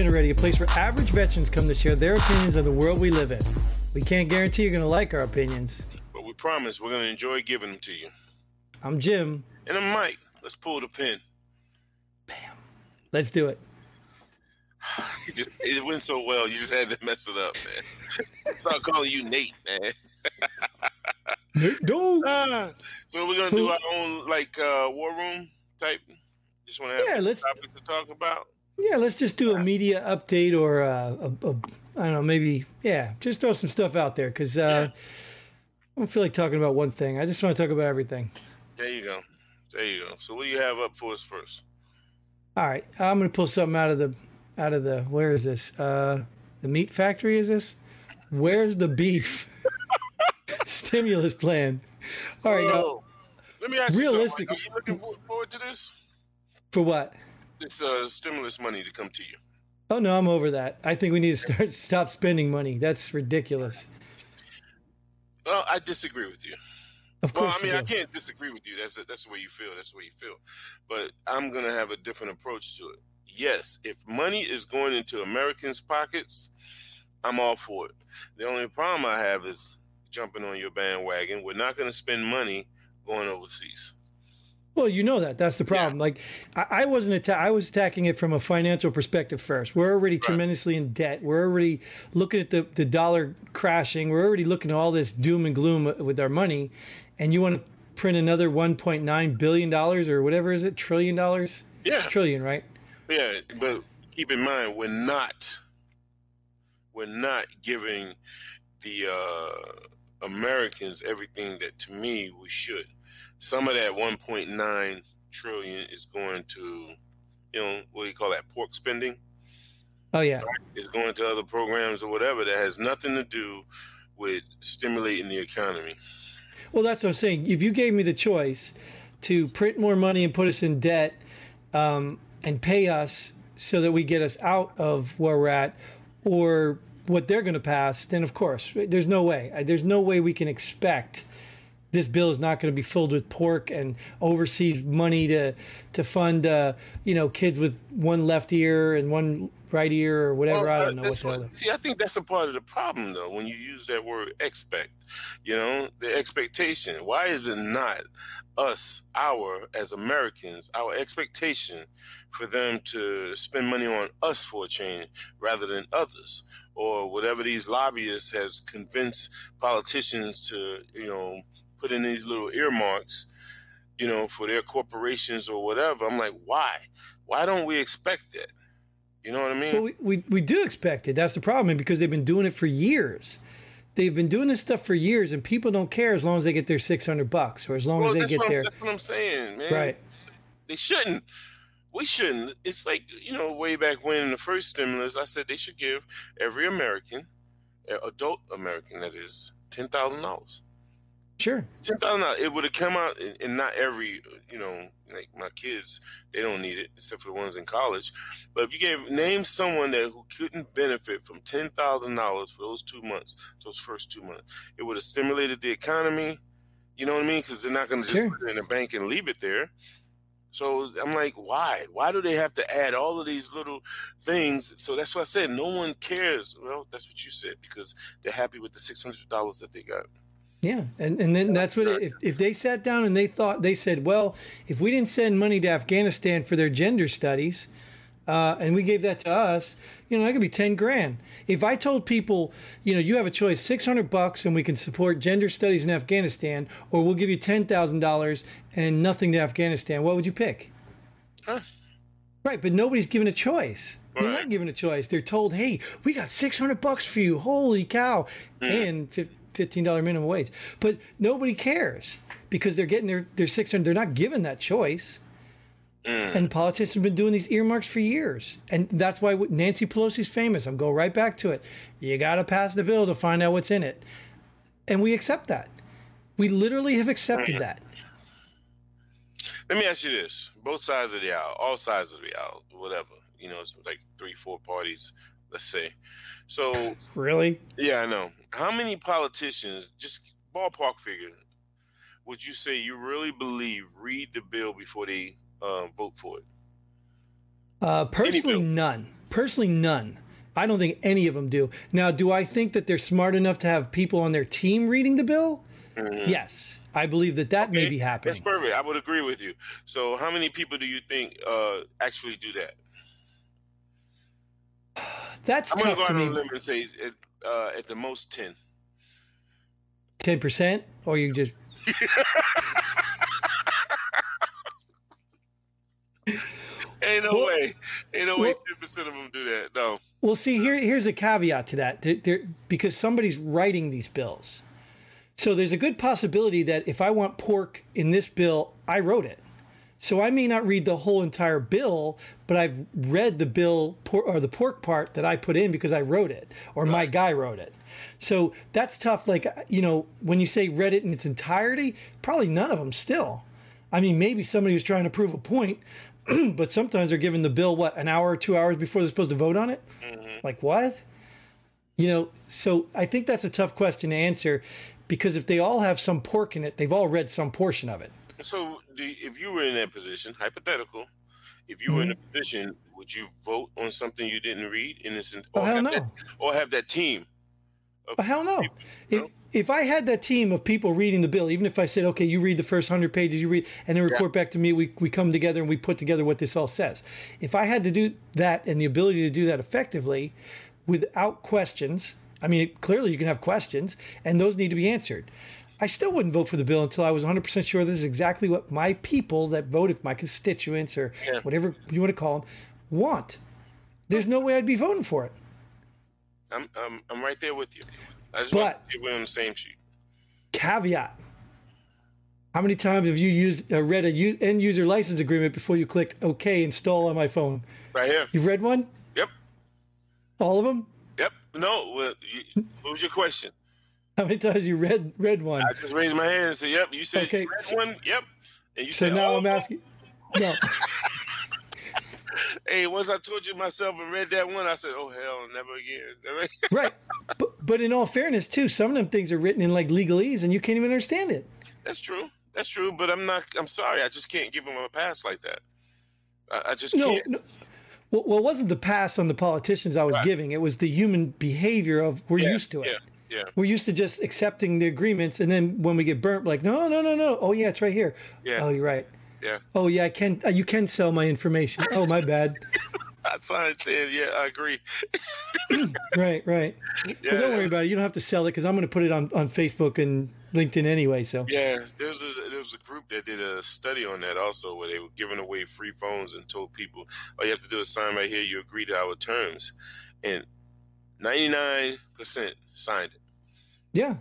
Welcome to Pull the Pin Already, a place where average veterans come to share their opinions of the world we live in. We can't guarantee you're going to like our opinions. But we promise we're going to enjoy giving them to you. I'm Jim. And I'm Mike. Let's pull the pin. Bam. Let's do it. it just it went so well. You just had to mess it up, man. Start calling you Nate, man. Nate. Ah, so we're gonna do our own like uh, war room type. Just want to have Yeah, let's- topics to talk about. Yeah, let's just do a media update or uh, a, a, I don't know, maybe, yeah, just throw some stuff out there because uh, I don't feel like talking about one thing. I just want to talk about everything. There you go. There you go. So what do you have up for us first? All right, I'm going to pull something out of the, out of the, where is this? Uh, the meat factory, is this? Where's the beef? Stimulus plan. All right, now, let me ask you Realistic- something. Are you looking forward to this? for what? This uh, stimulus money to come to you. Oh no, I'm over that. I think we need to start stop spending money. That's ridiculous. Well, I disagree with you. Of course Well, I mean, I can't disagree with you. That's that's the way you feel. That's the way you feel. But I'm gonna have a different approach to it. Yes, if money is going into Americans' pockets, I'm all for it. The only problem I have is jumping on your bandwagon. We're not gonna spend money going overseas. Well, you know that. That's the problem. Like, I, I wasn't atta- I was attacking it from a financial perspective first. We're already tremendously in debt. We're already looking at the, the dollar crashing. We're already looking at all this doom and gloom with our money, and you want to print another 1.9 billion dollars or whatever is it trillion dollars? Yeah. Trillion, right? Yeah, but keep in mind we're not we're not giving the uh, Americans everything that to me we should. Some of that 1.9 trillion is going to, you know, what do you call that? Pork spending Oh yeah. is going to other programs or whatever that has nothing to do with stimulating the economy. Well, that's what I'm saying. If you gave me the choice to print more money and put us in debt um, and pay us so that we get us out of where we're at, or what they're going to pass, then of course, there's no way. There's no way we can expect this bill is not going to be filled with pork and overseas money to to fund uh, you know kids with one left ear and one right ear or whatever. Well, I don't know what that's the hell. what- See, I think that's a part of the problem, though, when you use that word expect. You know, the expectation. Why is it not us, our, as Americans, our expectation for them to spend money on us for a change rather than others? Or whatever these lobbyists have convinced politicians to, you know, put in these little earmarks, you know, for their corporations or whatever. I'm like, why? Why don't we expect that? You know what I mean? Well, we, we, we do expect it. That's the problem. And because they've been doing it for years. They've been doing this stuff for years and people don't care as long as they get their 600 bucks or as long well, as they get their. That's what I'm saying, man. Right. They shouldn't. We shouldn't. It's like, you know, way back when in the first stimulus, I said they should give every American, adult American that is, $10,000. Sure. Except I'm not, it would have come out, and not every, you know, like my kids, they don't need it, except for the ones in college. But if you gave name someone that who couldn't benefit from ten thousand dollars for those two months, those first two months, it would have stimulated the economy. You know what I mean? Because they're not going to just sure. put it in a bank and leave it there. So I'm like, why? Why do they have to add all of these little things? So that's why I said no one cares. Well, that's what you said because they're happy with the six hundred dollars that they got. Yeah, and and then that's what right. if if they sat down and they thought they said, well, if we didn't send money to Afghanistan for their gender studies, uh, and we gave that to us, you know, that could be ten grand. If I told people, you know, you have a choice, six hundred bucks, and we can support gender studies in Afghanistan, or we'll give you ten thousand dollars and nothing to Afghanistan, what would you pick? Huh. Right, but nobody's given a choice. They're not given a choice. They're told, "Hey, we got six hundred bucks for you. Holy cow!" And fif- fifteen dollar minimum wage. But nobody cares because they're getting their their six hundred. They're not given that choice. Mm. And politicians have been doing these earmarks for years, and that's why Nancy Pelosi's famous. I'm going right back to it. You got to pass the bill to find out what's in it, and we accept that. We literally have accepted mm. that. Let me ask you this: both sides of the aisle, all sides of the aisle, whatever. You know, it's like three, four parties. Let's say. So Really? yeah, I know. How many politicians, just ballpark figure, would you say you really believe read the bill before they uh, vote for it? Uh, personally, none. Personally, none. I don't think any of them do. Now, do I think that they're smart enough to have people on their team reading the bill? Yes, I believe that that may Okay, be happening. That's perfect. I would agree with you. So, how many people do you think uh, actually do that? That's I'm tough to go to out on a me. limb and say at, uh, at the most 10. Ten percent, or you just Ain't no Well- way. Ain't no way well- 10% of them do that. No. Well, see, here, here's a caveat to that. There, there- because somebody's writing these bills. So there's a good possibility that if I want pork in this bill, I wrote it. So I may not read the whole entire bill, but I've read the bill por- or the pork part that I put in because I wrote it or my guy wrote it. So that's tough. Like, you know, when you say read it in its entirety, probably none of them still. I mean, maybe somebody was trying to prove a point, but sometimes they're given the bill, what, an hour or two hours before they're supposed to vote on it? Mm-hmm. Like, what? You know, so I think that's a tough question to answer because if they all have some pork in it, they've all read some portion of it. So, do, if you were in that position, hypothetical, if you were Mm-hmm. in a position, would you vote on something you didn't read in this, Oh, or, hell have no. that, or have that team? But hell no. If, No? if I had that team of people reading the bill, even if I said, okay, you read the first hundred pages, you read, and then report back to me, we, we come together and we put together what this all says. If I had to do that and the ability to do that effectively without questions, I mean, clearly you can have questions and those need to be answered. I still wouldn't vote for the bill until I was 100% sure this is exactly what my people that voted, my constituents or Yeah. whatever you want to call them, want. There's no way I'd be voting for it. I'm, I'm, I'm right there with you. I just But- want to we're on the same sheet. caveat. How many times have you used uh, read a u- end user license agreement before you clicked OK install on my phone? Right here. You've read one? Yep. All of them? Yep. No. Well, you, what was your question? How many times you read read one? I just raised my hand and said, "Yep." You said Okay, you one. Yep. And you So said, now all I'm asking. No, Hey, once I told you myself and read that one, I said, "Oh hell, never again." right. But but in all fairness, too, some of them things are written in like legalese, and you can't even understand it. That's true. That's true. But I'm not. I'm sorry. I just can't give them a pass like that. I, I just No, can't. no. Well, well, it wasn't the pass on the politicians I was Right. giving. It was the human behavior of we're Yeah, used to it. Yeah. Yeah. We're used to just accepting the agreements, and then when we get burnt, like, no, no, no, no. Oh yeah, it's right here. Yeah. Oh, you're right. Yeah. Oh yeah, I can. Uh, you can sell my information. Oh my bad. I signed saying, "Yeah, I agree." right, right. Yeah. Don't worry about it. You don't have to sell it because I'm going to put it on on Facebook and LinkedIn anyway. So Yeah, there was a there was a group that did a study on that also, where they were giving away free phones and told people, "All you have to do is sign right here. You agree to our terms," and ninety nine percent signed it. yeah,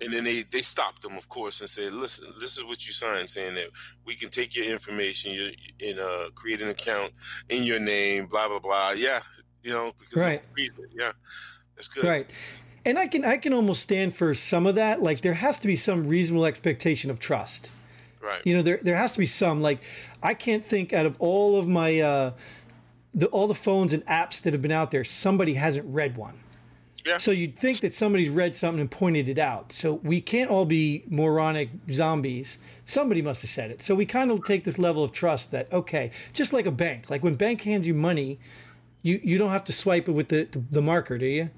And then they, they stopped them, of course, and said, "Listen, this is what you signed, saying that we can take your information, you and uh, create an account in your name, blah blah blah." Yeah, you know, because Right. reason. Yeah, that's good. right. And I can I can almost stand for some of that. Like there has to be some reasonable expectation of trust. Right. You know, there there has to be some. Like I can't think out of all of my uh, the all the phones and apps that have been out there, somebody hasn't read one. Yeah. So you'd think that somebody's read something and pointed it out. So we can't all be moronic zombies. Somebody must have said it. So we kind of take this level of trust that okay, just like a bank. Like when bank hands you money, you you don't have to swipe it with the the, the marker, do you?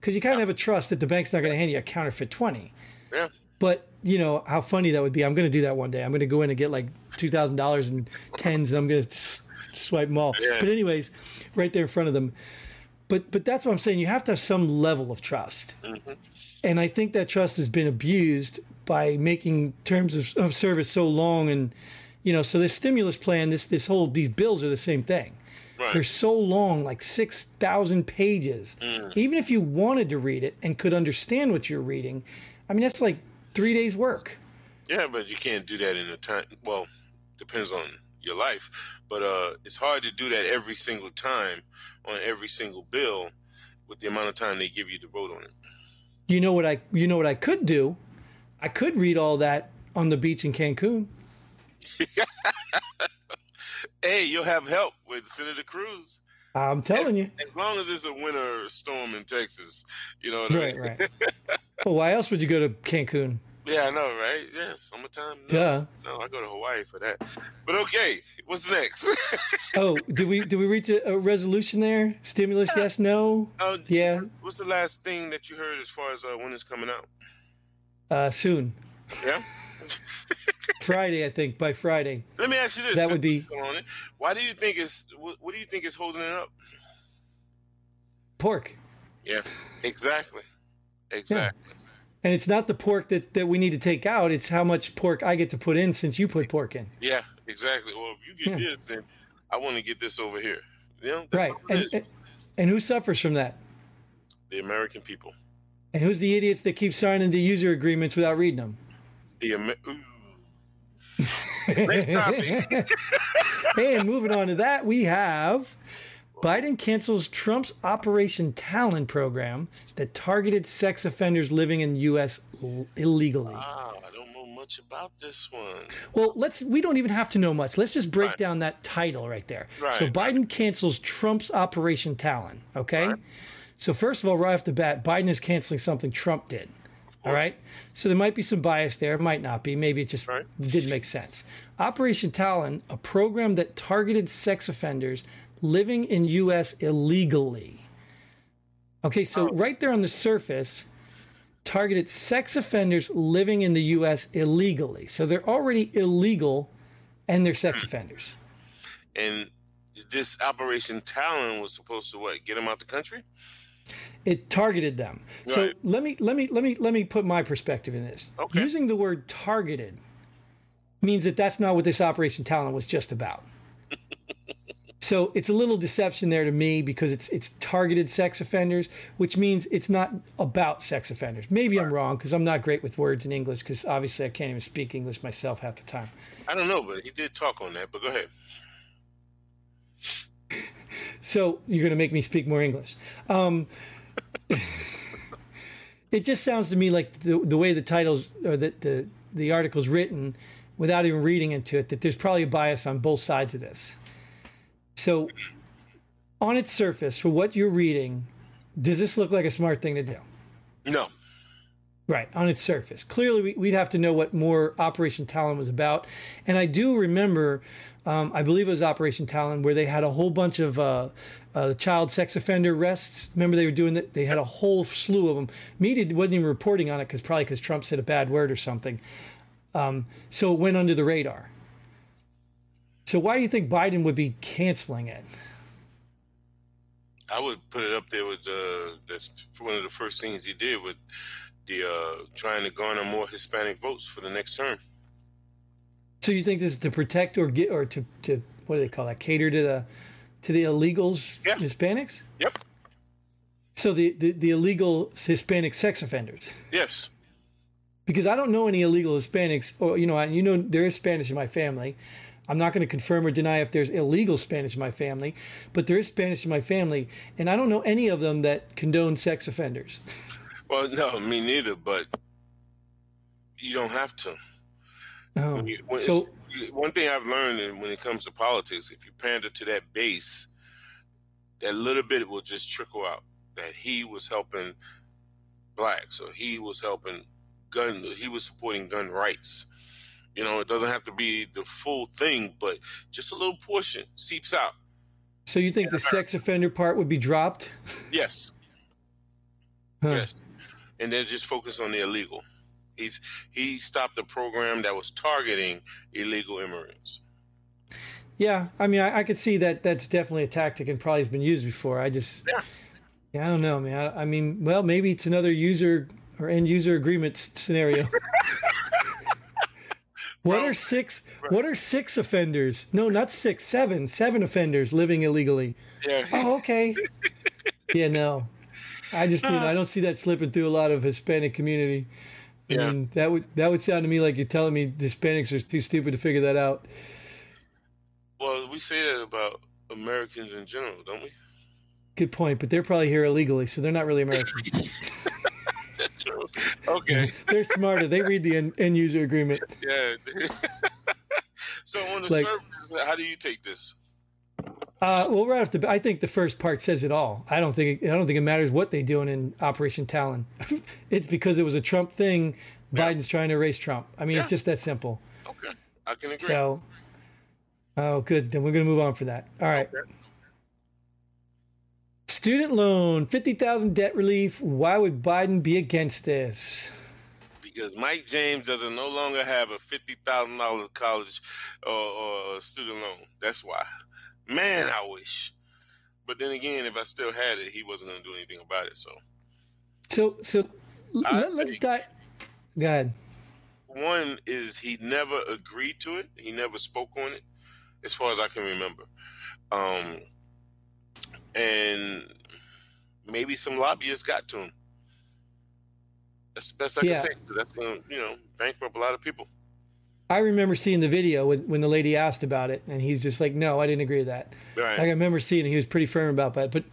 Because you kind of have a trust that the bank's not going to hand you a counterfeit twenty. Yeah. But you know how funny that would be. I'm going to do that one day. I'm going to go in and get like two thousand dollars in tens, and I'm going to swipe them all. Yeah. But anyways, right there in front of them. But but that's what I'm saying. You have to have some level of trust, mm-hmm. and I think that trust has been abused by making terms of, of service so long, and you know, so this stimulus plan, this this whole these bills are the same thing. Right. They're so long, like six thousand pages. Mm. Even if you wanted to read it and could understand what you're reading, I mean that's like three days work. Yeah, but you can't do that in a time. Well, depends on your life, but uh, it's hard to do that every single time on every single bill with the amount of time they give you to vote on it. You know what I you know what I could do? I could read all that on the beach in Cancun. Hey, you'll have help with Senator Cruz. I'm telling you. As long as it's a winter storm in Texas, you know what I Right, mean? right. well, why else would you go to Cancun? Yeah, I know, right? Yeah, summertime. No, Duh. no, I go to Hawaii for that. But okay, what's next? Oh, did we did we reach a, a resolution there? Stimulus? Yes, no. Oh, Yeah, What's the last thing that you heard as far as uh, when it's coming out? uh, soon. Yeah. Friday, I think. By Friday. Let me ask you this. That would be- on it. Why do you think it's? What, what do you think is holding it up? Pork. Yeah, exactly, exactly. And it's not the pork that, that we need to take out. It's how much pork I get to put in since you put pork in. Yeah, exactly. Well, if you get Yeah. this, then I want to get this over here. You know, Right. And, and and who suffers from that? the American people. And who's the idiots that keep signing the user agreements without reading them? The Amer- topic. and moving on to that, we have Biden cancels Trump's Operation Talon program that targeted sex offenders living in U.S. l- illegally. Ah, I don't know much about this one. Well, let's. We don't even have to know much. Let's just break Right. down that title right there. So Biden cancels Trump's Operation Talon. Okay. So first of all, right off the bat, Biden is canceling something Trump did. All right. So there might be some bias there. Might not be. Maybe it just Right. didn't make sense. Operation Talon, a program that targeted sex offenders living in U.S. illegally. Okay, so oh. right there on the surface, targeted sex offenders living in the U.S. illegally. So they're already illegal and they're sex hmm. offenders. And this Operation Talon was supposed to what? Get them out of the country? It targeted them. So let me let me let me let me put my perspective in this. Okay. Using the word targeted means that that's not what this Operation Talon was just about. So it's a little deception there to me because it's it's targeted sex offenders, which means it's not about sex offenders. Maybe I'm wrong because I'm not great with words in English because obviously I can't even speak English myself half the time. I don't know, but he did talk on that. But go ahead. So you're going to make me speak more English. Um, it just sounds to me like the, the way the titles or the, the, the article's written, without even reading into it, that there's probably a bias on both sides of this. So, on its surface, for what you're reading, does this look like a smart thing to do? No. Right, on its surface. Clearly, we- we'd have to know what more Operation Talon was about. And I do remember, um, I believe it was Operation Talon, where they had a whole bunch of uh, uh, child sex offender arrests. Remember, they were doing that? They had a whole slew of them. Media wasn't even reporting on it because probably because Trump said a bad word or something. Um, so it went under the radar. So why do you think Biden would be canceling it? I would put it up there with uh, that's one of the first things he did with the uh, trying to garner more Hispanic votes for the next term. So you think this is to protect or get or to, to what do they call that? Cater to the to the illegals, Yeah. Hispanics? Yep. So the, the, the illegal Hispanic sex offenders. Yes. Because I don't know any illegal Hispanics, or you know, I- you know, there is Spanish in my family. I'm not going to confirm or deny if there's illegal Spanish in my family, but there is Spanish in my family, and I don't know any of them that condone sex offenders. Well, no, me neither. But you don't have to. Oh. When you- when- So one thing I've learned when it comes to politics, if you pander to that base, that little bit will just trickle out. That he was helping blacks, or he was helping gun, he was supporting gun rights. You know, it doesn't have to be the full thing, but just a little portion seeps out. so you think the sex offender part would be dropped? Yes, Huh. yes, and then just focus on the illegal. He's he stopped a program that was targeting illegal immigrants. Yeah, I mean, I, I could see that that's definitely a tactic and probably has been used before. I just, Yeah. yeah, I don't know, man. I, I mean, well, maybe it's another user or end user agreement scenario. what are six? What are six offenders? No, not six, seven, seven offenders living illegally. Yeah, Oh, okay. yeah, no, I just, you know, uh. I don't see that slipping through a lot of Hispanic community. Yeah. mean, that would that would sound to me like you're telling me Hispanics are too stupid to figure that out. Well, we say that about Americans in general, don't we? Good point, but they're probably here illegally, so they're not really Americans. Okay. they're smarter. They read the end, end user agreement. yeah. so on the Like- surface, how do you take this? Uh, well, right off the, bat, I think the first part says it all. I don't think I don't think it matters what they're doing in Operation Talon. it's because it was a Trump thing. Biden's trying to erase Trump. I mean, Yeah. it's just that simple. Okay, I can agree. So, oh, good. Then we're going to move on for that. All right. Okay. Student loan, 50,000 debt relief. Why would Biden be against this? because Mike James doesn't no longer have a fifty thousand dollars college or, or student loan. That's why. Man, I wish. But then again, if I still had it, he wasn't going to do anything about it. So So, so let, us dive. Go ahead. one is he never agreed to it. He never spoke on it, as far as I can remember. Um, and maybe some lobbyists got to him. That's the best I Yeah. can say. So that's going to, you know, bankrupt a lot of people. I remember seeing the video when, when the lady asked about it, and he's just like, no, I didn't agree to that. Right. I remember seeing it. He was pretty firm about that. But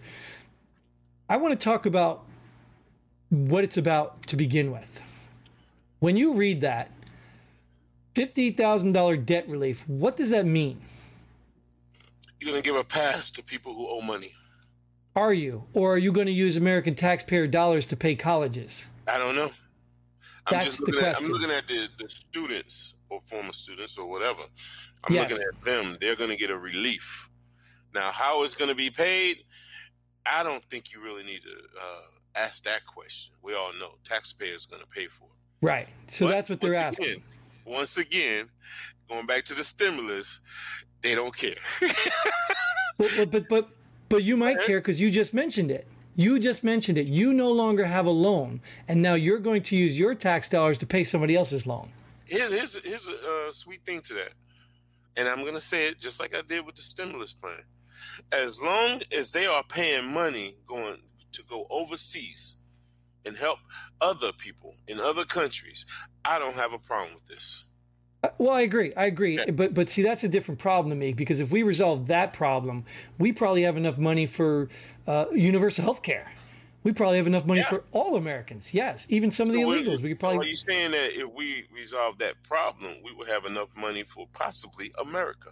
I want to talk about what it's about to begin with. When you read that, $50,000 debt relief, what does that mean? You're going to give a pass to people who owe money. Are you? Or are you going to use American taxpayer dollars to pay colleges? I don't know. I'm That's just the looking at, I'm looking at the, the students or former students or whatever. I'm Yes. looking at them. They're going to get a relief. Now, how it's going to be paid, I don't think you really need to uh, ask that question. We all know taxpayers are going to pay for it. Right. So But that's what they're once asking. Again, once again, going back to the stimulus, they don't care. But, but, but, but, you might care because you just mentioned it. You just mentioned it. You no longer have a loan, and now you're going to use your tax dollars to pay somebody else's loan. here's here's, here's a uh, sweet thing to that, and I'm gonna say it just like I did with the stimulus plan. As long as they are paying money going to go overseas and help other people in other countries, I don't have a problem with this. Well, I agree. I agree. Okay. But but see, that's a different problem to me because if we resolve that problem, we probably have enough money for uh, universal health care. We probably have enough money Yeah. for all Americans. Yes, even some of the So illegals. We could so are probably. you saying that if we resolve that problem, we will have enough money for possibly America?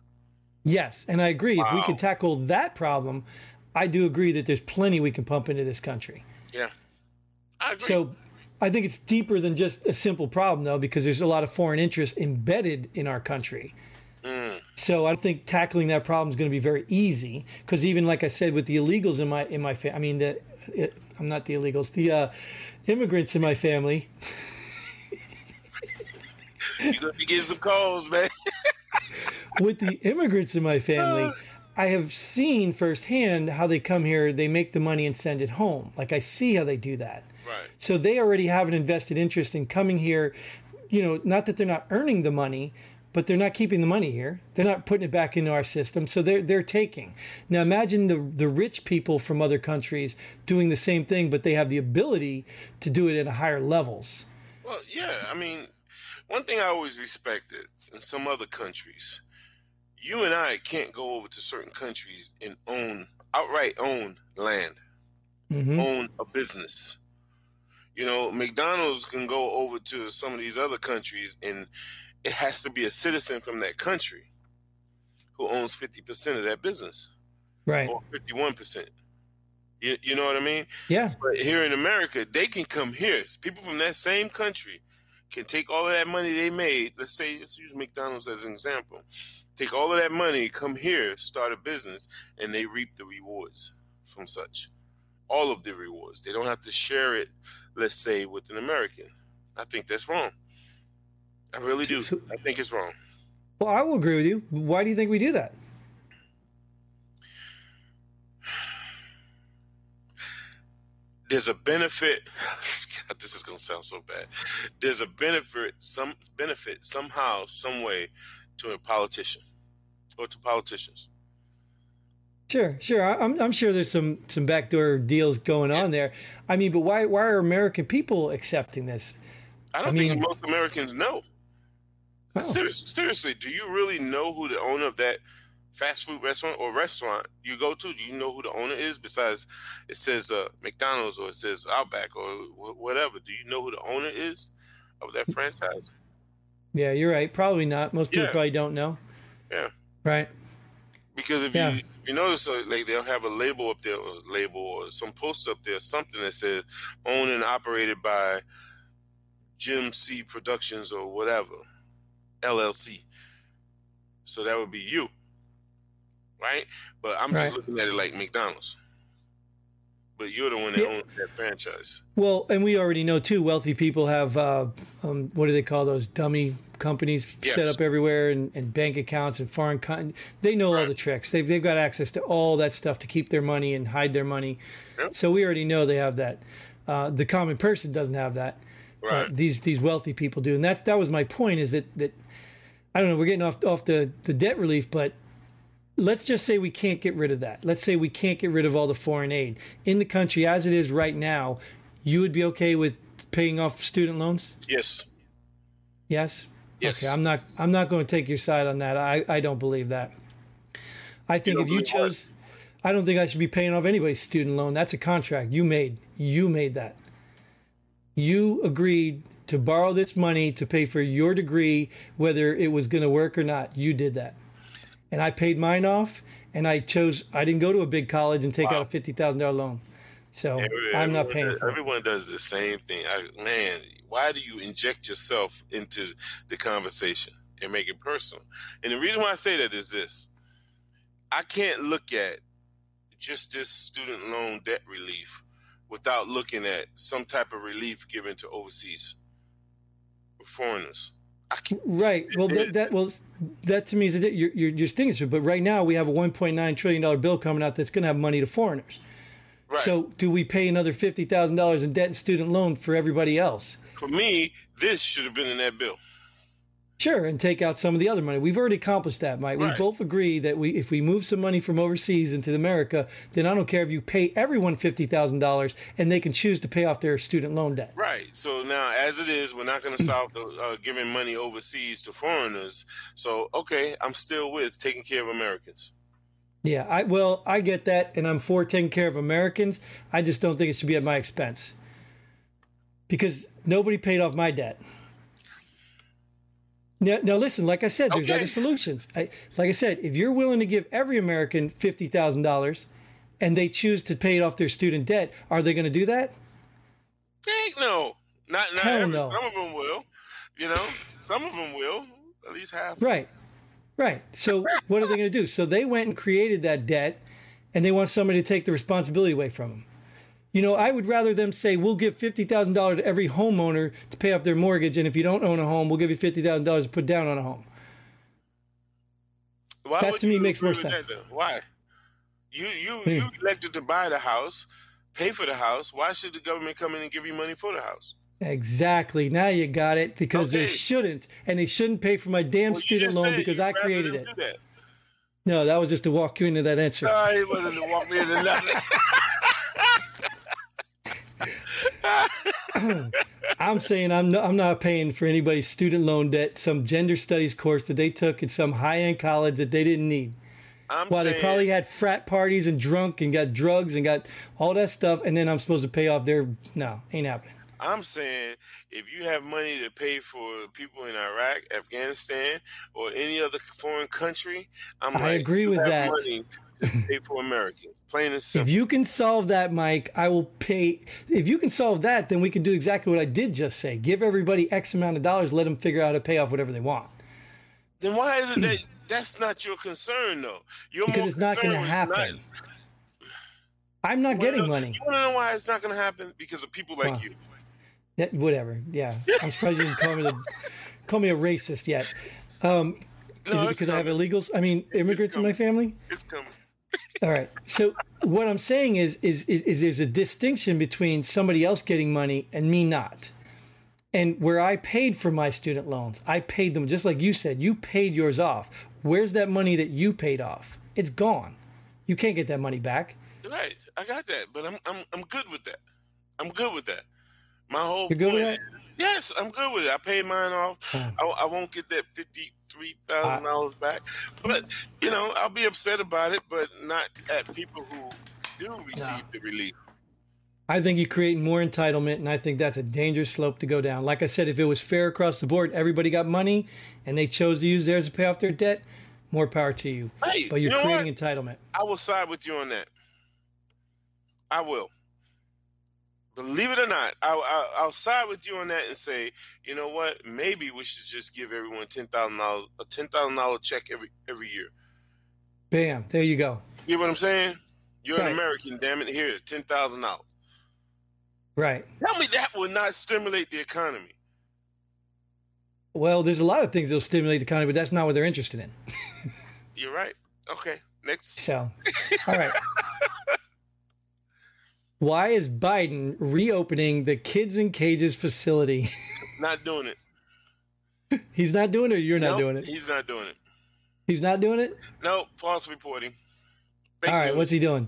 Yes, and I agree. Wow. If we could tackle that problem, I do agree that there's plenty we can pump into this country. Yeah, I agree. So I think it's deeper than just a simple problem, though, because there's a lot of foreign interest embedded in our country. Mm. So I think tackling that problem is going to be very easy. Because even like I said, with the illegals in my in my family, I mean the it, I'm not the illegals, the uh, immigrants in my family. You're gonna be getting some calls, man. with the immigrants in my family, I have seen firsthand how they come here, they make the money and send it home. Like I see how they do that. Right. So they already have an invested interest in coming here. You know, not that they're not earning the money, but they're not keeping the money here. They're not putting it back into our system. So they're they're taking. Now imagine the the rich people from other countries doing the same thing, but they have the ability to do it at a higher levels. Well, yeah. I mean, one thing I always respected in some other countries, you and I can't go over to certain countries and own outright own land, hmm own a business. You know, McDonald's can go over to some of these other countries, and it has to be a citizen from that country who owns fifty percent of that business Right. or fifty-one percent. You, you know what I mean? Yeah. But here in America, they can come here. People from that same country can take all of that money they made. Let's say, let's use McDonald's as an example. Take all of that money, come here, start a business, and they reap the rewards from such. All of the rewards. They don't have to share it, let's say, with an American. I think that's wrong. I really do. I think it's wrong. Well, I will agree with you. Why do you think we do that? there's a benefit. God, this is gonna sound so bad. There's a benefit, some benefit somehow, some way, to a politician or to politicians. Sure, sure. I- I'm, I'm sure there's some some backdoor deals going on there. I mean, but why why are American people accepting this? I don't I mean- think most Americans know. Oh. Serious, seriously, do you really know who the owner of that fast food restaurant or restaurant you go to? Do you know who the owner is? Besides, it says uh, McDonald's or it says Outback or wh- whatever. Do you know who the owner is of that franchise? Yeah, you're right. Probably not. Most people Yeah. probably don't know. Yeah. Right. Because if Yeah. you you notice, uh, like they'll have a label up there, or label or some post up there, something that says owned and operated by Jim C Productions or whatever, LLC. So that would be you, right? But I'm Right. just looking at it like McDonald's. But you're the one that Yeah. owns that franchise. Well, and we already know too. Wealthy people have uh, um, what do they call those dummy companies Yes. set up everywhere, and, and bank accounts and foreign. Con- they know all the tricks. They've they've got access to all that stuff to keep their money and hide their money. Yep. So we already know they have that. Uh, the common person doesn't have that. Right. Uh, these these wealthy people do, and that's that was my point. Is that that I don't know. We're getting off off the the debt relief, but let's just say we can't get rid of that. Let's say we can't get rid of all the foreign aid in the country as it is right now. You would be okay with paying off student loans? yes. Yes. Yes. Okay. I'm not. I'm not going to take your side on that. I I don't believe that. I think don't if you chose, I don't think I should be paying off anybody's student loan. That's a contract you made. You made that. You agreed to borrow this money to pay for your degree, whether it was going to work or not. You did that, and I paid mine off. And I chose. I didn't go to a big college and take Wow. out a fifty thousand dollar loan. So I'm not paying does- for it. Everyone does the same thing. I, man, why do you inject yourself into the conversation and make it personal? And the reason why I say that is this: I can't look at just this student loan debt relief without looking at some type of relief given to overseas foreigners. Right. Well, that, that well, that to me is a, you're, you're, you're stinging But right now we have a 1.9 trillion dollar bill coming out that's going to have money to foreigners. right. So do we pay another fifty thousand dollars in debt and student loan for everybody else? for me, this should have been in that bill. Sure, and take out some of the other money. We've already accomplished that, Mike. We both agree that we, if we move some money from overseas into America, then I don't care if you pay everyone fifty thousand dollars, and they can choose to pay off their student loan debt. Right. So now, as it is, we're not going to solve the, uh, giving money overseas to foreigners. So, okay, I'm still with taking care of Americans. Yeah, I well, I get that, and I'm for taking care of Americans. I just don't think it should be at my expense because nobody paid off my debt. Now, now listen, like I said, there's Okay. other solutions. I, like I said, if you're willing to give every American fifty thousand dollars, and they choose to pay it off their student debt, are they going to do that? Heck no. Not, not Hell every, no. Some of them will. You know, some of them will. At least half. Right, right. So what are they going to do? So they went and created that debt, and they want somebody to take the responsibility away from them. You know, I would rather them say we'll give fifty thousand dollars to every homeowner to pay off their mortgage, and if you don't own a home, we'll give you fifty thousand dollars to put down on a home. Why That to me makes more sense. that. Why? You you Hmm. you elected to buy the house, pay for the house. Why should the government come in and give you money for the house? Exactly. Now you got it because they shouldn't, and they shouldn't pay for my damn Well, student loan because I created it. that. No, that was just to walk you into that answer. No, he wasn't to walk me into nothing. I'm saying I'm no, I'm not paying for anybody's student loan debt, some gender studies course that they took at some high end college that they didn't need. I'm Well, saying, they probably had frat parties and drunk and got drugs and got all that stuff, and then I'm supposed to pay off their no, ain't happening. I'm saying if you have money to pay for people in Iraq, Afghanistan, or any other foreign country, I'm I like, agree with that. Money for Americans, plain and simple. If you can solve that, Mike, I will pay. If you can solve that, then we can do exactly what I did just say: give everybody X amount of dollars, let them figure out how to pay off whatever they want. then why is it that that's not your concern though? You're Because it's not going to happen. not- I'm not getting know- money. You want to know why it's not going to happen? Because of people like you. Yeah, whatever. Yeah, I'm surprised you didn't call me the call me a racist yet. Um, No, is it because I have illegals? I mean, immigrants in my family. It's coming. All right. So what I'm saying is, is, is, is there's a distinction between somebody else getting money and me not. And where I paid for my student loans, I paid them just like you said. You paid yours off. Where's that money that you paid off? It's gone. You can't get that money back. Right, I got that, but I'm I'm I'm good with that. I'm good with that. My whole You're good with point is- yes, I'm good with it. I paid mine off. Oh. I, I won't get that fifty three thousand dollars back, but you know I'll be upset about it, but not at people who do receive the relief. I think you create more entitlement, and I think that's a dangerous slope to go down. Like I said, if it was fair across the board, everybody got money, and they chose to use theirs to pay off their debt, more power to you. Hey, But you're you know creating what? entitlement. I will side with you on that. I will. Believe it or not, I'll, I'll, I'll side with you on that and say, you know what? Maybe we should just give everyone ten thousand dollars, a ten thousand dollar check every every year. Bam! There you go. You know what I'm saying? You're Right. an American, damn it. Here's ten thousand dollars. Right. Tell me that will not stimulate the economy. Well, there's a lot of things that'll stimulate the economy, but that's not what they're interested in. You're right. Okay, next. So, all right. Why is Biden reopening the Kids in Cages facility? Not doing it. He's not doing it, or you're not doing it? He's not doing it. He's not doing it? No, false reporting. Fake All right, news. what's he doing?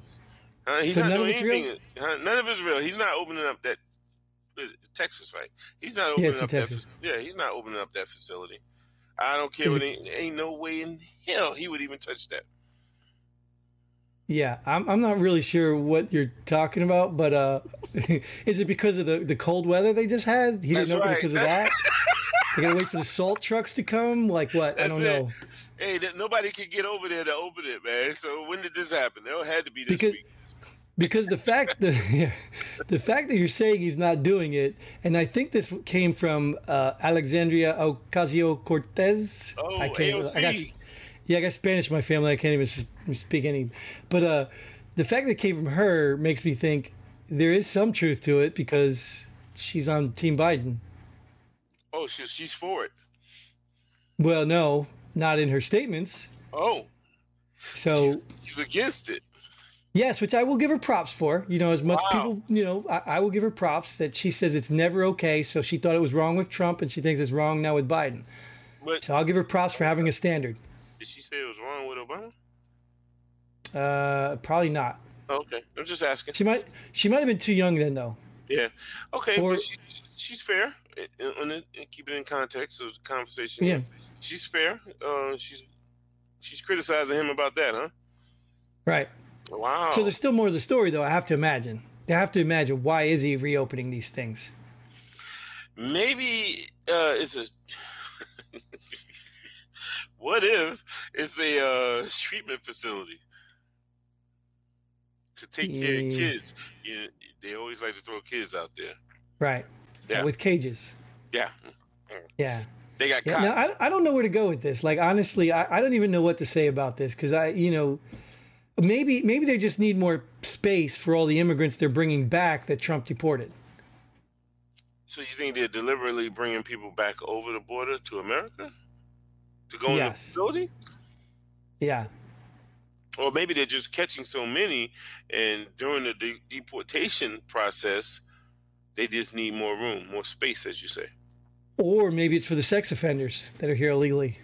Uh, he's So not none of doing it's real? anything. Uh, none of it's real. He's not opening up that. Texas, right? He's not Yeah, opening it's up that. Texas. fac- Yeah, he's not opening up that facility. I don't care Is what. Ain't no way in hell he would even touch that. Yeah, I'm, I'm not really sure what you're talking about, but uh, is it because of the, the cold weather they just had? He didn't That's open right. because of that? they gotta wait for the salt trucks to come? Like what? I don't it. know. Hey, th- nobody could get over there to open it, man. So when did this happen? It had to be this Because- week. because the fact that the fact that you're saying he's not doing it, and I think this came from uh, Alexandria Ocasio Cortez. Oh, I AOC. I got, yeah, I got Spanish in my family. I can't even speak any. But uh, the fact that it came from her makes me think there is some truth to it because she's on Team Biden. Oh, she, she's for it. Well, no, not in her statements. Oh, So she's against it. Yes, which I will give her props for. You know, as much Wow. people, you know, I, I will give her props that she says it's never okay. So she thought it was wrong with Trump, and she thinks it's wrong now with Biden. But So I'll give her props for having a standard. Did she say it was wrong with Obama? Uh, probably not. Oh, okay, I'm just asking. She might. She might have been too young then, though. Yeah. Okay, Or- but she, she's fair. And, and, and keep it in context of the conversation. Yeah. She's fair. Uh, she's she's criticizing him about that, huh? Right. Wow. So there's still more to the story, though. I have to imagine. They have to imagine why is he reopening these things? Maybe uh, it's a. what if it's a uh, treatment facility to take care of kids? You know, they always like to throw kids out there. Right. Yeah. With cages. Yeah, Yeah. they got Yeah, now, I, I don't know where to go with this. Like honestly, I, I don't even know what to say about this because I, you know, maybe maybe they just need more space for all the immigrants they're bringing back that Trump deported. So you think they're deliberately bringing people back over the border to America to go in the facility? Yeah, Or maybe they're just catching so many, and during the de- deportation process, they just need more room, more space, as you say. or maybe it's for the sex offenders that are here illegally.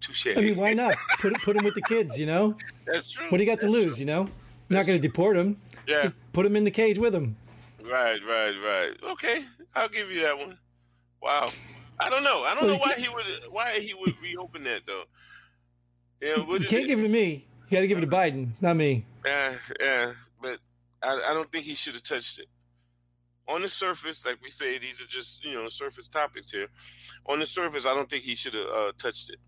Touche. I mean, why not put put them with the kids? You know, That's true. what do you got to lose? true. You know, not going to deport them. Yeah. Just put them in the cage with them. Right. Right. Right. Okay, I'll give you that one. Wow. I don't know. I don't Well, know why he would why he would reopen that though. Yeah. You can't it? give it to me. You got to give it to Biden, not me. Yeah, yeah, but I, I don't think he should have touched it. On the surface, like we say, these are just you know surface topics here. On the surface, I don't think he should have uh, touched it.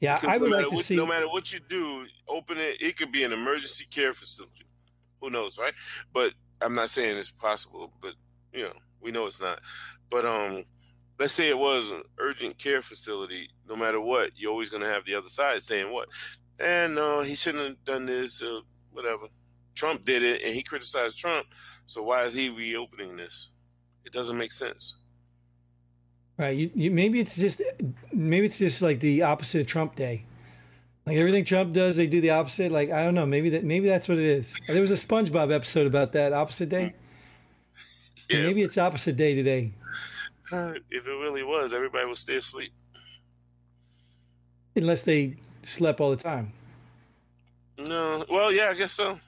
Yeah, I would no like to what, see. No matter what you do, open it. It could be an emergency care facility. Who knows, right? But I'm not saying it's possible. But you know, we know it's not. But um, let's say it was an urgent care facility. No matter what, you're always gonna have the other side saying what, and no, he shouldn't have done this. Uh, whatever. Trump did it, and he criticized Trump. So why is he reopening this? It doesn't make sense. Right. You, you, maybe it's just maybe it's just like the opposite of Trump Day. Like everything Trump does, they do the opposite. Like I don't know. Maybe that maybe that's what it is. There was a SpongeBob episode about that opposite day. Yeah. Maybe it's opposite day today. Uh, if it really was, everybody would stay asleep. Unless they slept all the time. No, well, yeah, I guess so.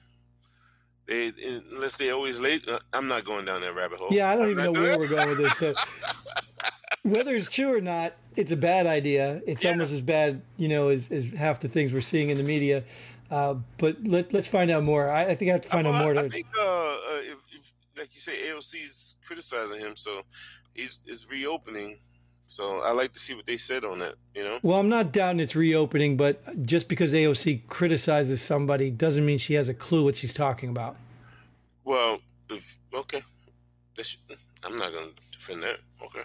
They unless they always late. Uh, I'm not going down that rabbit hole. Yeah, I don't I'm even know where it. we're going with this. So whether it's true or not, it's a bad idea. It's Yeah. almost as bad, you know, as, as half the things we're seeing in the media. Uh, but let, let's find out more. I, I think I have to find Well, out more. I, I To, think, uh, uh, if, if, like you say, AOC's criticizing him, so he's is reopening. So I like to see what they said on that. You know. Well, I'm not doubting it's reopening, but just because AOC criticizes somebody doesn't mean she has a clue what she's talking about. Well, okay. That's, I'm not going to defend that. Okay.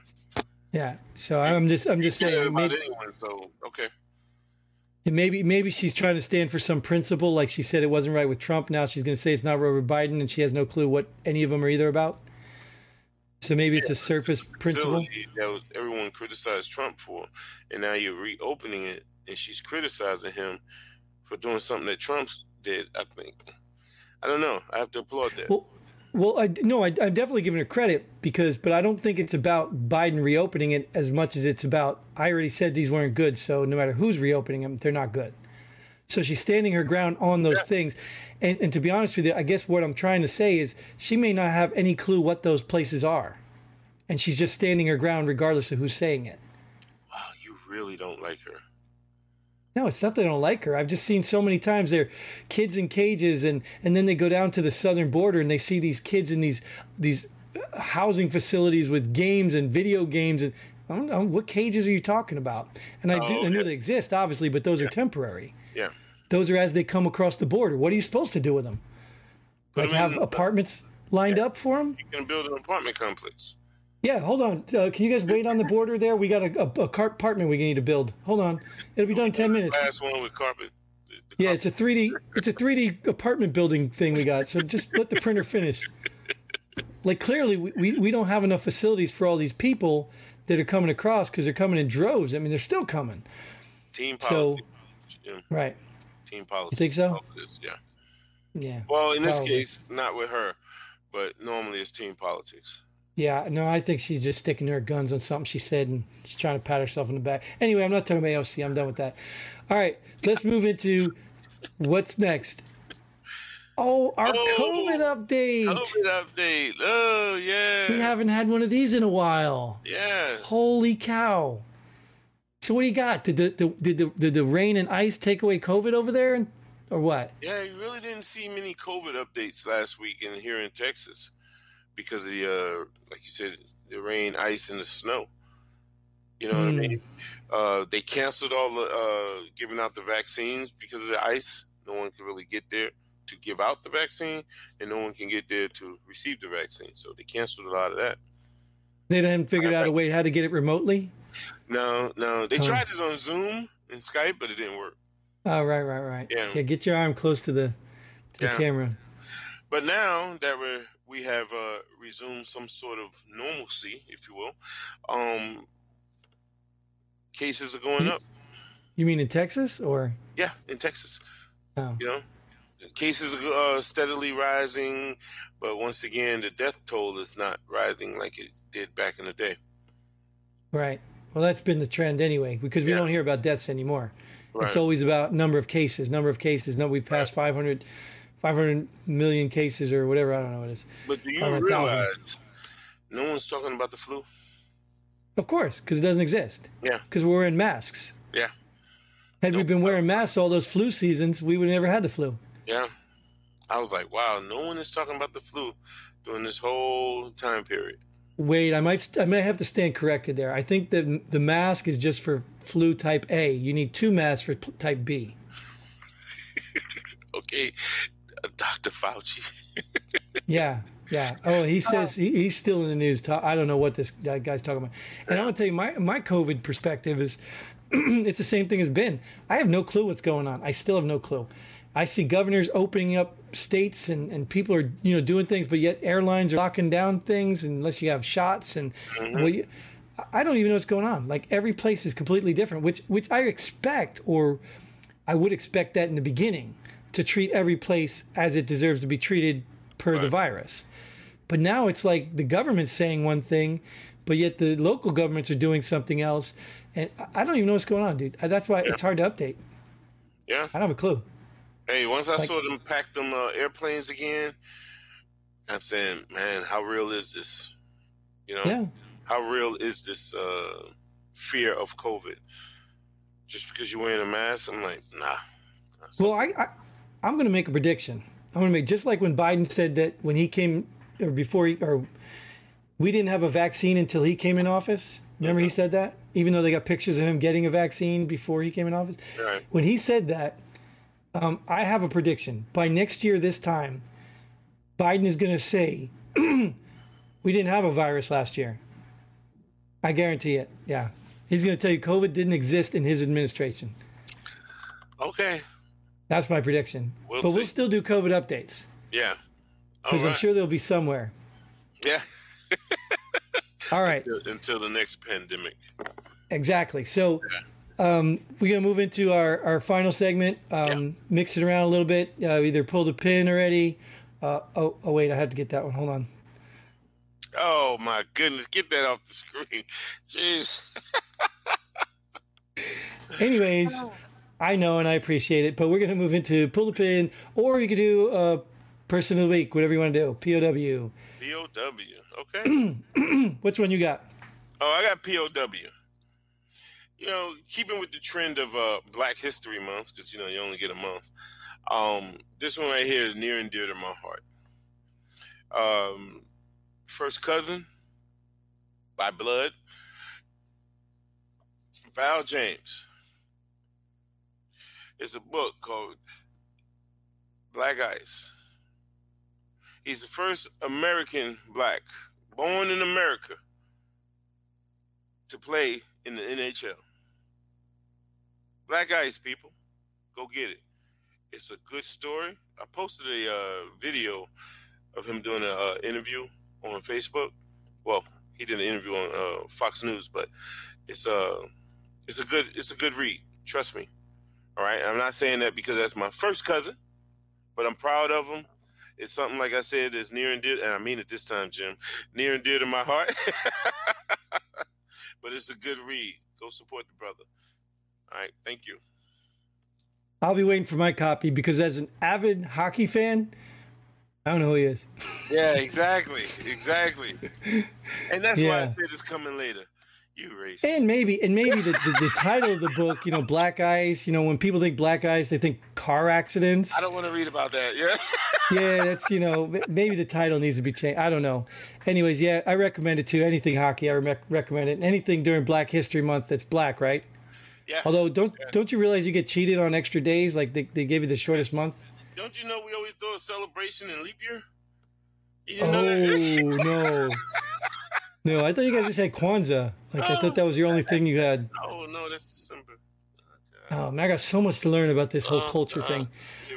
Yeah. So I'm just I'm just saying maybe, anyone, so okay. Maybe maybe she's trying to stand for some principle, like she said it wasn't right with Trump. Now she's going to say it's not right with Biden, and she has no clue what any of them are either about. So maybe it's a surface principle. That everyone criticized Trump for, and now you're reopening it, and she's criticizing him for doing something that Trump did. I think. I don't know. I have to applaud that. Well, well, I no, I, I'm definitely giving her credit because, but I don't think it's about Biden reopening it as much as it's about. I already said these weren't good, so no matter who's reopening them, they're not good. So she's standing her ground on those yeah. things, and and to be honest with you, I guess what I'm trying to say is she may not have any clue what those places are, and she's just standing her ground regardless of who's saying it. Wow, you really don't like her. No, it's not that I don't like her. I've just seen so many times they're kids in cages, and and then they go down to the southern border and they see these kids in these these uh, housing facilities with games and video games and I don't know what cages are you talking about? And I do oh, I know they exist obviously, but those yeah. are temporary. Yeah. Those are as they come across the border. What are you supposed to do with them? Like have uh, apartments lined yeah. up for them? You can build an apartment complex. Yeah, hold on. Uh, can you guys wait on the border there? We got a, a, a car apartment we need to build. Hold on. It'll be done in ten minutes. Last one with carpet. Yeah, it's a 3D. It's a 3D apartment building thing we got. So just let the printer finish. Like clearly, we, we, we don't have enough facilities for all these people that are coming across because they're coming in droves. I mean, they're still coming. Team politics. So, yeah. right. Team politics. You think so? Politics, yeah. Yeah. Well, in this Probably. case, not with her, but normally it's team politics. Yeah, no, I think she's just sticking her guns on something she said and she's trying to pat herself in the back. Anyway, I'm not talking about AOC. I'm done with that. All right, let's move into what's next. Oh, our oh, COVID update. COVID update. Oh, yeah. We haven't had one of these in a while. Yeah. Holy cow. So what do you got? Did the, the did the did the rain and ice take away COVID over there, or what? Yeah, you really didn't see many COVID updates last week in here in Texas because of the uh, like you said, the rain, ice, and the snow. You know mm. what I mean? Hmm. Uh, they canceled all the uh, giving out the vaccines because of the ice. No one can really get there to give out the vaccine, and no one can get there to receive the vaccine. So they canceled a lot of that. They hadn't figured out a way how to get it remotely. No, no, they oh. tried it on Zoom and Skype, but it didn't work. Oh, right, right, right. Yeah, yeah get your arm close to the to yeah. the camera. But now that we're we have uh, resumed some sort of normalcy, if you will. Um, cases are going up. You mean in Texas or? Yeah, in Texas. Oh. You know, cases are uh, steadily rising, but once again, the death toll is not rising like it did back in the day. Right. Well, that's been the trend anyway, because we yeah. don't hear about deaths anymore. Right. It's always about number of cases, number of cases. No, we've passed right. 500 500 million cases or whatever. I don't know what it is. But do you realize no one's talking about the flu? Of course, because it doesn't exist. Yeah. Because we're in masks. Yeah. Had nope. we been wearing masks all those flu seasons, we would have never had the flu. Yeah. I was like, wow, no one is talking about the flu during this whole time period. Wait, I might I might have to stand corrected there. I think that the mask is just for flu type A. You need two masks for type B. okay, Dr. Fauci. yeah, yeah. Oh, he says he, he's still in the news. I don't know what this guy's talking about. And I'm gonna tell you, my my COVID perspective is, it's the same thing as Ben. I have no clue what's going on. I still have no clue. I see governors opening up states and, and people are you know doing things, but yet airlines are locking down things unless you have shots and mm-hmm. well, you, I don't even know what's going on. Like every place is completely different, which which I expect or I would expect that in the beginning to treat every place as it deserves to be treated per right. the virus. But now it's like the government's saying one thing, but yet the local governments are doing something else. And I don't even know what's going on, dude. That's why yeah. it's hard to update. Yeah. I don't have a clue. Hey, once I like, saw them pack them uh, airplanes again, I'm saying, man, how real is this? You know, yeah. how real is this uh, fear of COVID? Just because you're wearing a mask, I'm like, nah. Well, I, I I'm going to make a prediction. I'm going to make just like when Biden said that when he came or before he or we didn't have a vaccine until he came in office. Remember he said that? Even though they got pictures of him getting a vaccine before he came in office? Right. When he said that, um, I have a prediction. By next year, this time, Biden is going to say, we didn't have a virus last year. I guarantee it. Yeah. He's going to tell you COVID didn't exist in his administration. Okay. That's my prediction. We'll but see. we'll still do COVID updates Yeah. All because I'm sure they'll be somewhere. Yeah. All right. Until the next pandemic. Exactly. So um, we're going to move into our, our final segment, um, mix it around a little bit. Uh, either pulled a pin already. Uh, oh, oh, wait, I had to get that one. Hold on. Oh my goodness, get that off the screen. Jeez. Anyways, I know and I appreciate it, but we're going to move into pull the pin, or you could do a person of the week, whatever you want to do. POW. POW. Okay. Which one you got? oh, I got POW. You know, keeping with the trend of uh, Black History Month, because you know you only get a month. Um, this one right here is near and dear to my heart. Um, First Cousin by Blood, Val James. It's a book called Black Ice. He's the first American black born in America to play in the NHL. Black Ice, people, go get it. It's a good story. I posted a uh, video of him doing an uh, interview on Facebook. Well, he did an interview on uh, Fox News, but it's a it's a good it's a good read. Trust me. All right. I'm not saying that because that's my first cousin, but I'm proud of him. It's something like I said that's near and dear, and I mean it this time, Jim, near and dear to my heart. but it's a good read. Go support the brother. All right. Thank you. I'll be waiting for my copy because as an avid hockey fan, I don't know who he is. Yeah, exactly, exactly. And that's why I said it's coming later. You racist. And maybe, and maybe the, the, the title of the book, you know, Black Ice. You know, when people think Black Ice, they think car accidents. I don't want to read about that. Yeah. yeah, that's you know, maybe the title needs to be changed. I don't know. Anyways, yeah, I recommend it too. Anything hockey, I rec- recommend it. And anything during Black History Month that's black, right? Yes. Although, don't don't you realize you get cheated on extra days? Like they, they gave you the shortest month. Don't you know we always throw a celebration in leap year? You didn't Oh know that? Oh, no, no! I thought you guys just had Kwanzaa. Like I thought that was the only thing you had. Oh no, that's December. Oh man, I got so much to learn about this whole Uh, culture uh, thing.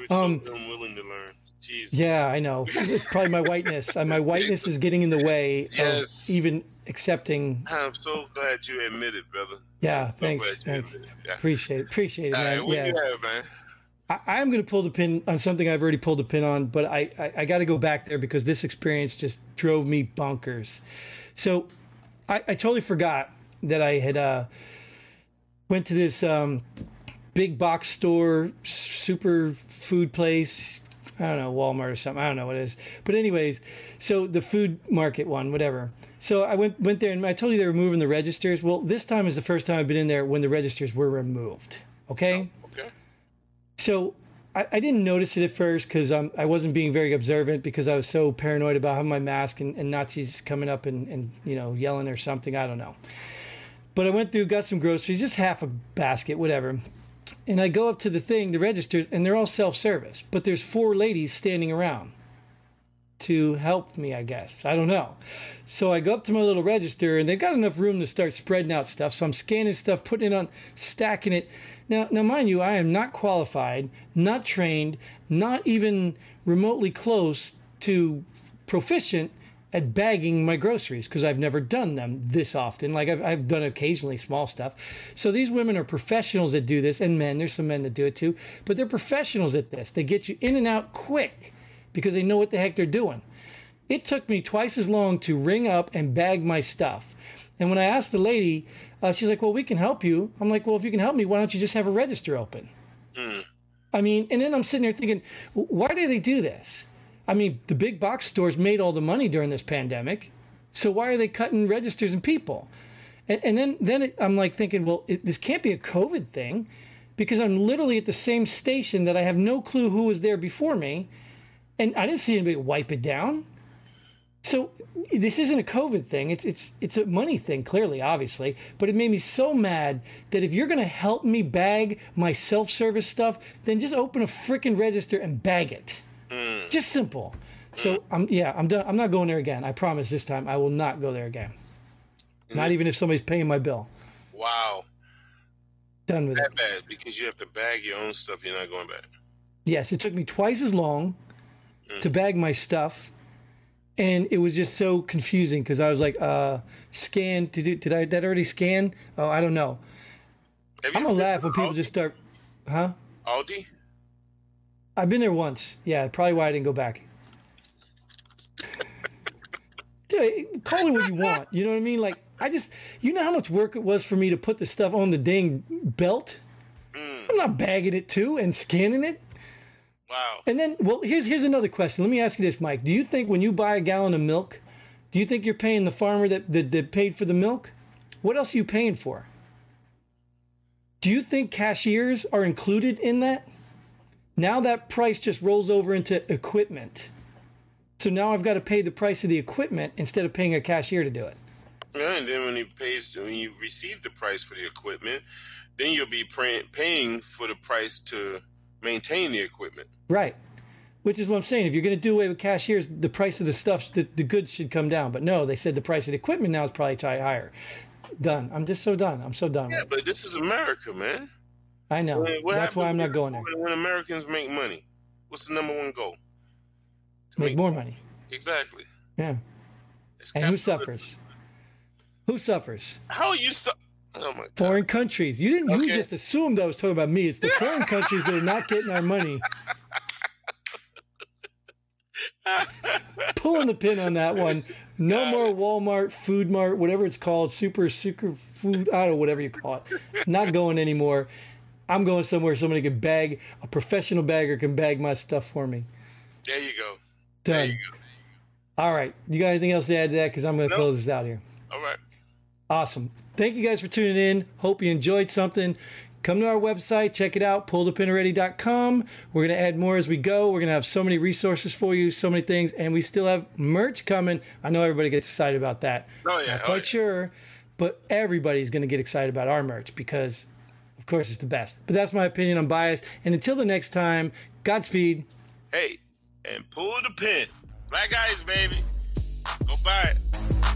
Um, so unwilling to learn. Jeez. Yeah, I know. It's probably my whiteness. Uh, My whiteness is getting in the way Yes. of even accepting. I'm so glad you admit it, brother. Yeah, So thanks. you thanks. Yeah. Appreciate it. Appreciate it, All man. right, yeah. have, man? I, I'm going to pull the pin on something I've already pulled the pin on, but I, I, I got to go back there because this experience just drove me bonkers. So I, I totally forgot that I had uh, went to this um, big box store, super food place. I don't know, Walmart or something. I don't know what it is. But anyways, so the food market one, whatever. So I went went there and I told you they were moving the registers. Well, this time is the first time I've been in there when the registers were removed. Okay. Okay. So I, I didn't notice it at first because um, I wasn't being very observant because I was so paranoid about having my mask and, and Nazis coming up and, and you know yelling or something. I don't know. But I went through, got some groceries, just half a basket, whatever. And I go up to the thing, the registers, and they're all self-service. But there's four ladies standing around to help me, I guess. I don't know. So I go up to my little register, and they've got enough room to start spreading out stuff. So I'm scanning stuff, putting it on, stacking it. Now, now, mind you, I am not qualified, not trained, not even remotely close to proficient at bagging my groceries because I've never done them this often. Like I've, I've done occasionally small stuff. So these women are professionals that do this, and men. There's some men that do it too, but they're professionals at this. They get you in and out quick because they know what the heck they're doing. It took me twice as long to ring up and bag my stuff. And when I asked the lady, uh, she's like, "Well, we can help you." I'm like, "Well, if you can help me, why don't you just have a register open?" I mean, and then I'm sitting there thinking, why do they do this? I mean, the big box stores made all the money during this pandemic, so why are they cutting registers and people? And, and then then it, I'm like thinking, well, it, this can't be a COVID thing, because I'm literally at the same station that I have no clue who was there before me, and I didn't see anybody wipe it down. So this isn't a COVID thing. It's it's it's a money thing, clearly, obviously. But it made me so mad that if you're gonna help me bag my self-service stuff, then just open a freaking register and bag it. Mm. Just simple. So I'm yeah, I'm done. I'm not going there again. I promise this time I will not go there again. Not even if somebody's paying my bill. Wow. Done with it. That bad because you have to bag your own stuff. You're not going back. Yes, it took me twice as long to bag my stuff, and it was just so confusing because I was like, uh, "Scan? Did did I that already scan? Oh, I don't know." Have I'm gonna laugh when people Aldi? just start, "Huh?" Aldi. I've been there once. Yeah, probably why I didn't go back. Dude, call it what you want. You know what I mean? Like, I just, you know how much work it was for me to put the stuff on the dang belt? I'm not bagging it too and scanning it. Wow. And then, well, here's here's another question. Let me ask you this, Mike. Do you think when you buy a gallon of milk, do you think you're paying the farmer that, that, that paid for the milk? What else are you paying for? Do you think cashiers are included in that? Now that price just rolls over into equipment. So now I've got to pay the price of the equipment instead of paying a cashier to do it. Yeah, and then when he pays, when you receive the price for the equipment, then you'll be pay- paying for the price to maintain the equipment. Right. Which is what I'm saying. If you're going to do away with cashiers, the price of the stuff, the, the goods should come down. But no, they said the price of the equipment now is probably higher. Done. I'm just so done. I'm so done. Yeah, but this is America, man. I know. That's why I'm not going there. When, Americans make money, what's the number one goal? To Make more money. Exactly. Yeah. It's And who suffers? Who suffers? How are you? Su- oh my god. Foreign countries. You didn't. You just assumed I was talking about me. It's the foreign countries that are not getting our money. Pulling the pin on that one. No more Walmart, Food Mart, whatever it's called, Super Super Food. I don't know, whatever you call it. Not going anymore. I'm going somewhere somebody can bag a professional bagger can bag my stuff for me. There you go. There Done. you go. All right. You got anything else to add to that? Because I'm going to Nope. close this out here. All right. Awesome. Thank you guys for tuning in. Hope you enjoyed something. Come to our website, check it out, pullthepinalready.com. We're going to add more as we go. We're going to have so many resources for you, so many things, and we still have merch coming. I know everybody gets excited about that. Oh yeah. Not Oh, quite yeah. sure, but everybody's going to get excited about our merch because, of course, it's the best. But that's my opinion. I'm biased. And until the next time, Godspeed. Hey, and pull the pin. Black Ice, baby. Go buy it.